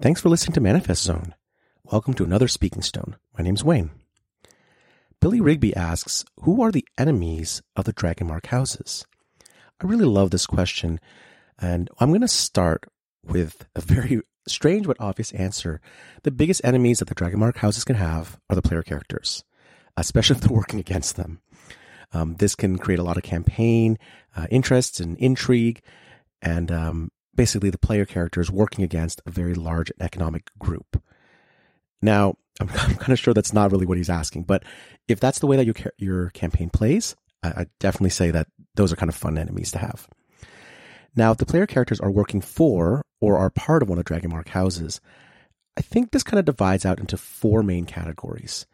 Thanks for listening to Manifest Zone. Welcome to another Speaking Stone. My name's Wayne. Billy Rigby asks, Who are the enemies of the Dragonmark houses? I really love this question, and I'm going to start with a very strange but obvious answer. The biggest enemies that the Dragonmark houses can have are the player characters, especially if they're working against them. Um, this can create a lot of campaign uh, interests and intrigue, and um, basically the player characters working against a very large economic group. Now, I'm, I'm kind of sure that's not really what he's asking, but if that's the way that your your campaign plays, I, I definitely say that those are kind of fun enemies to have. Now, if the player characters are working for or are part of one of Dragonmark houses, I think this kind of divides out into four main categories.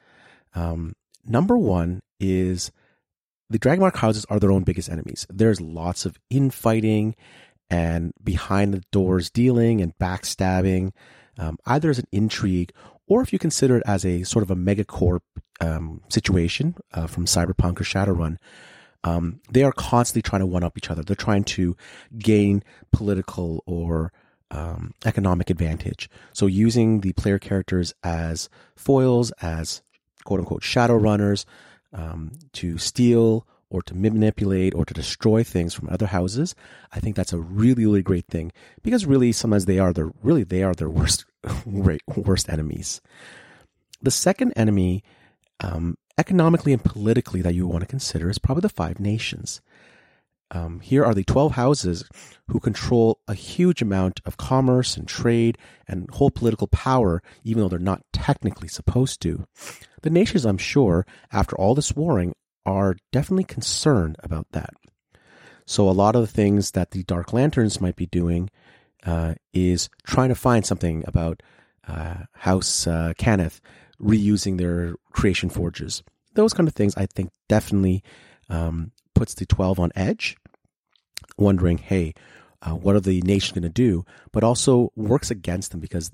Um, number one is the Dragonmark houses are their own biggest enemies. There's lots of infighting and behind the doors dealing and backstabbing, um, either as an intrigue or if you consider it as a sort of a megacorp um, situation uh, from Cyberpunk or Shadowrun, um, they are constantly trying to one up each other. They're trying to gain political or um, economic advantage. So using the player characters as foils, as quote unquote shadow runners, um, to steal or to manipulate or to destroy things from other houses, I think that's a really, really great thing because really sometimes they are their really they are their worst worst enemies. The second enemy, um, economically and politically, that you want to consider is probably the five nations. Um, here are the 12 houses who control a huge amount of commerce and trade and whole political power, even though they're not technically supposed to. The nations, I'm sure, after all this warring, are definitely concerned about that. So a lot of the things that the Dark Lanterns might be doing uh, is trying to find something about uh, House uh, Cannith reusing their creation forges. Those kind of things, I think, definitely um, puts the 12 on edge, wondering, hey, uh, what are the nations going to do? But also works against them because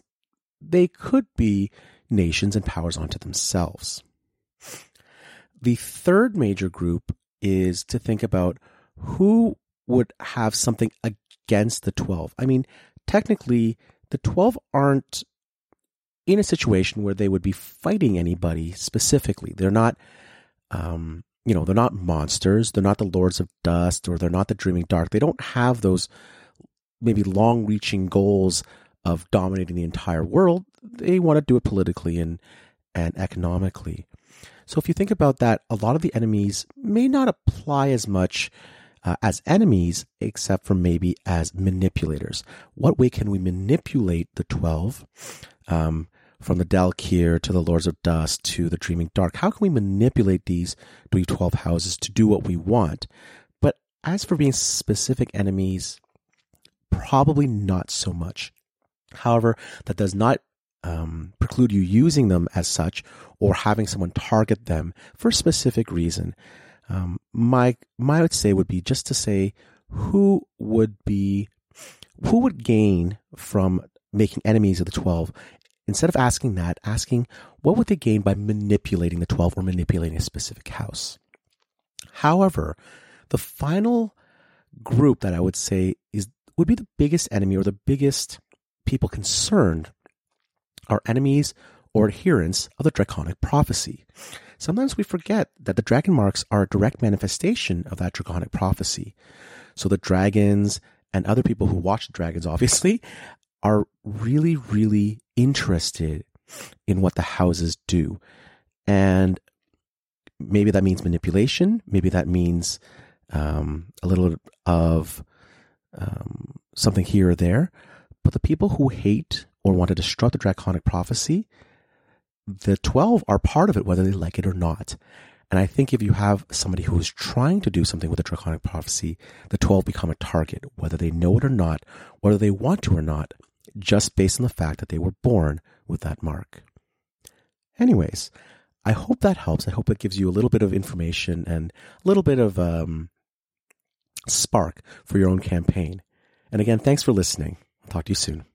they could be nations and powers onto themselves. The third major group is to think about who would have something against the 12. I mean, technically, the 12 aren't in a situation where they would be fighting anybody specifically. They're not, um, you know, they're not monsters. They're not the Lords of Dust or they're not the Dreaming Dark. They don't have those maybe long reaching goals of dominating the entire world. They want to do it politically and, and economically. So if you think about that, a lot of the enemies may not apply as much uh, as enemies, except for maybe as manipulators. What way can we manipulate the 12? Um, from the Daelkyr to the Lords of Dust to the Dreaming Dark. How can we manipulate these 12 houses to do what we want? But as for being specific enemies, probably not so much. However, that does not um, preclude you using them as such or having someone target them for a specific reason. Um, my my would say would be just to say who would be who would gain from making enemies of the 12 instead of asking that asking what would they gain by manipulating the 12 or manipulating a specific house however the final group that i would say is would be the biggest enemy or the biggest people concerned are enemies or adherents of the draconic prophecy. Sometimes we forget that the dragon marks are a direct manifestation of that draconic prophecy. So the dragons and other people who watch the dragons, obviously, are really, really interested in what the houses do. And maybe that means manipulation. Maybe that means um, a little of um, something here or there. But the people who hate or want to disrupt the draconic prophecy, the 12 are part of it, whether they like it or not. And I think if you have somebody who is trying to do something with the draconic prophecy, the 12 become a target, whether they know it or not, whether they want to or not, just based on the fact that they were born with that mark. Anyways, I hope that helps. I hope it gives you a little bit of information and a little bit of um, spark for your own campaign. And again, thanks for listening. I'll talk to you soon.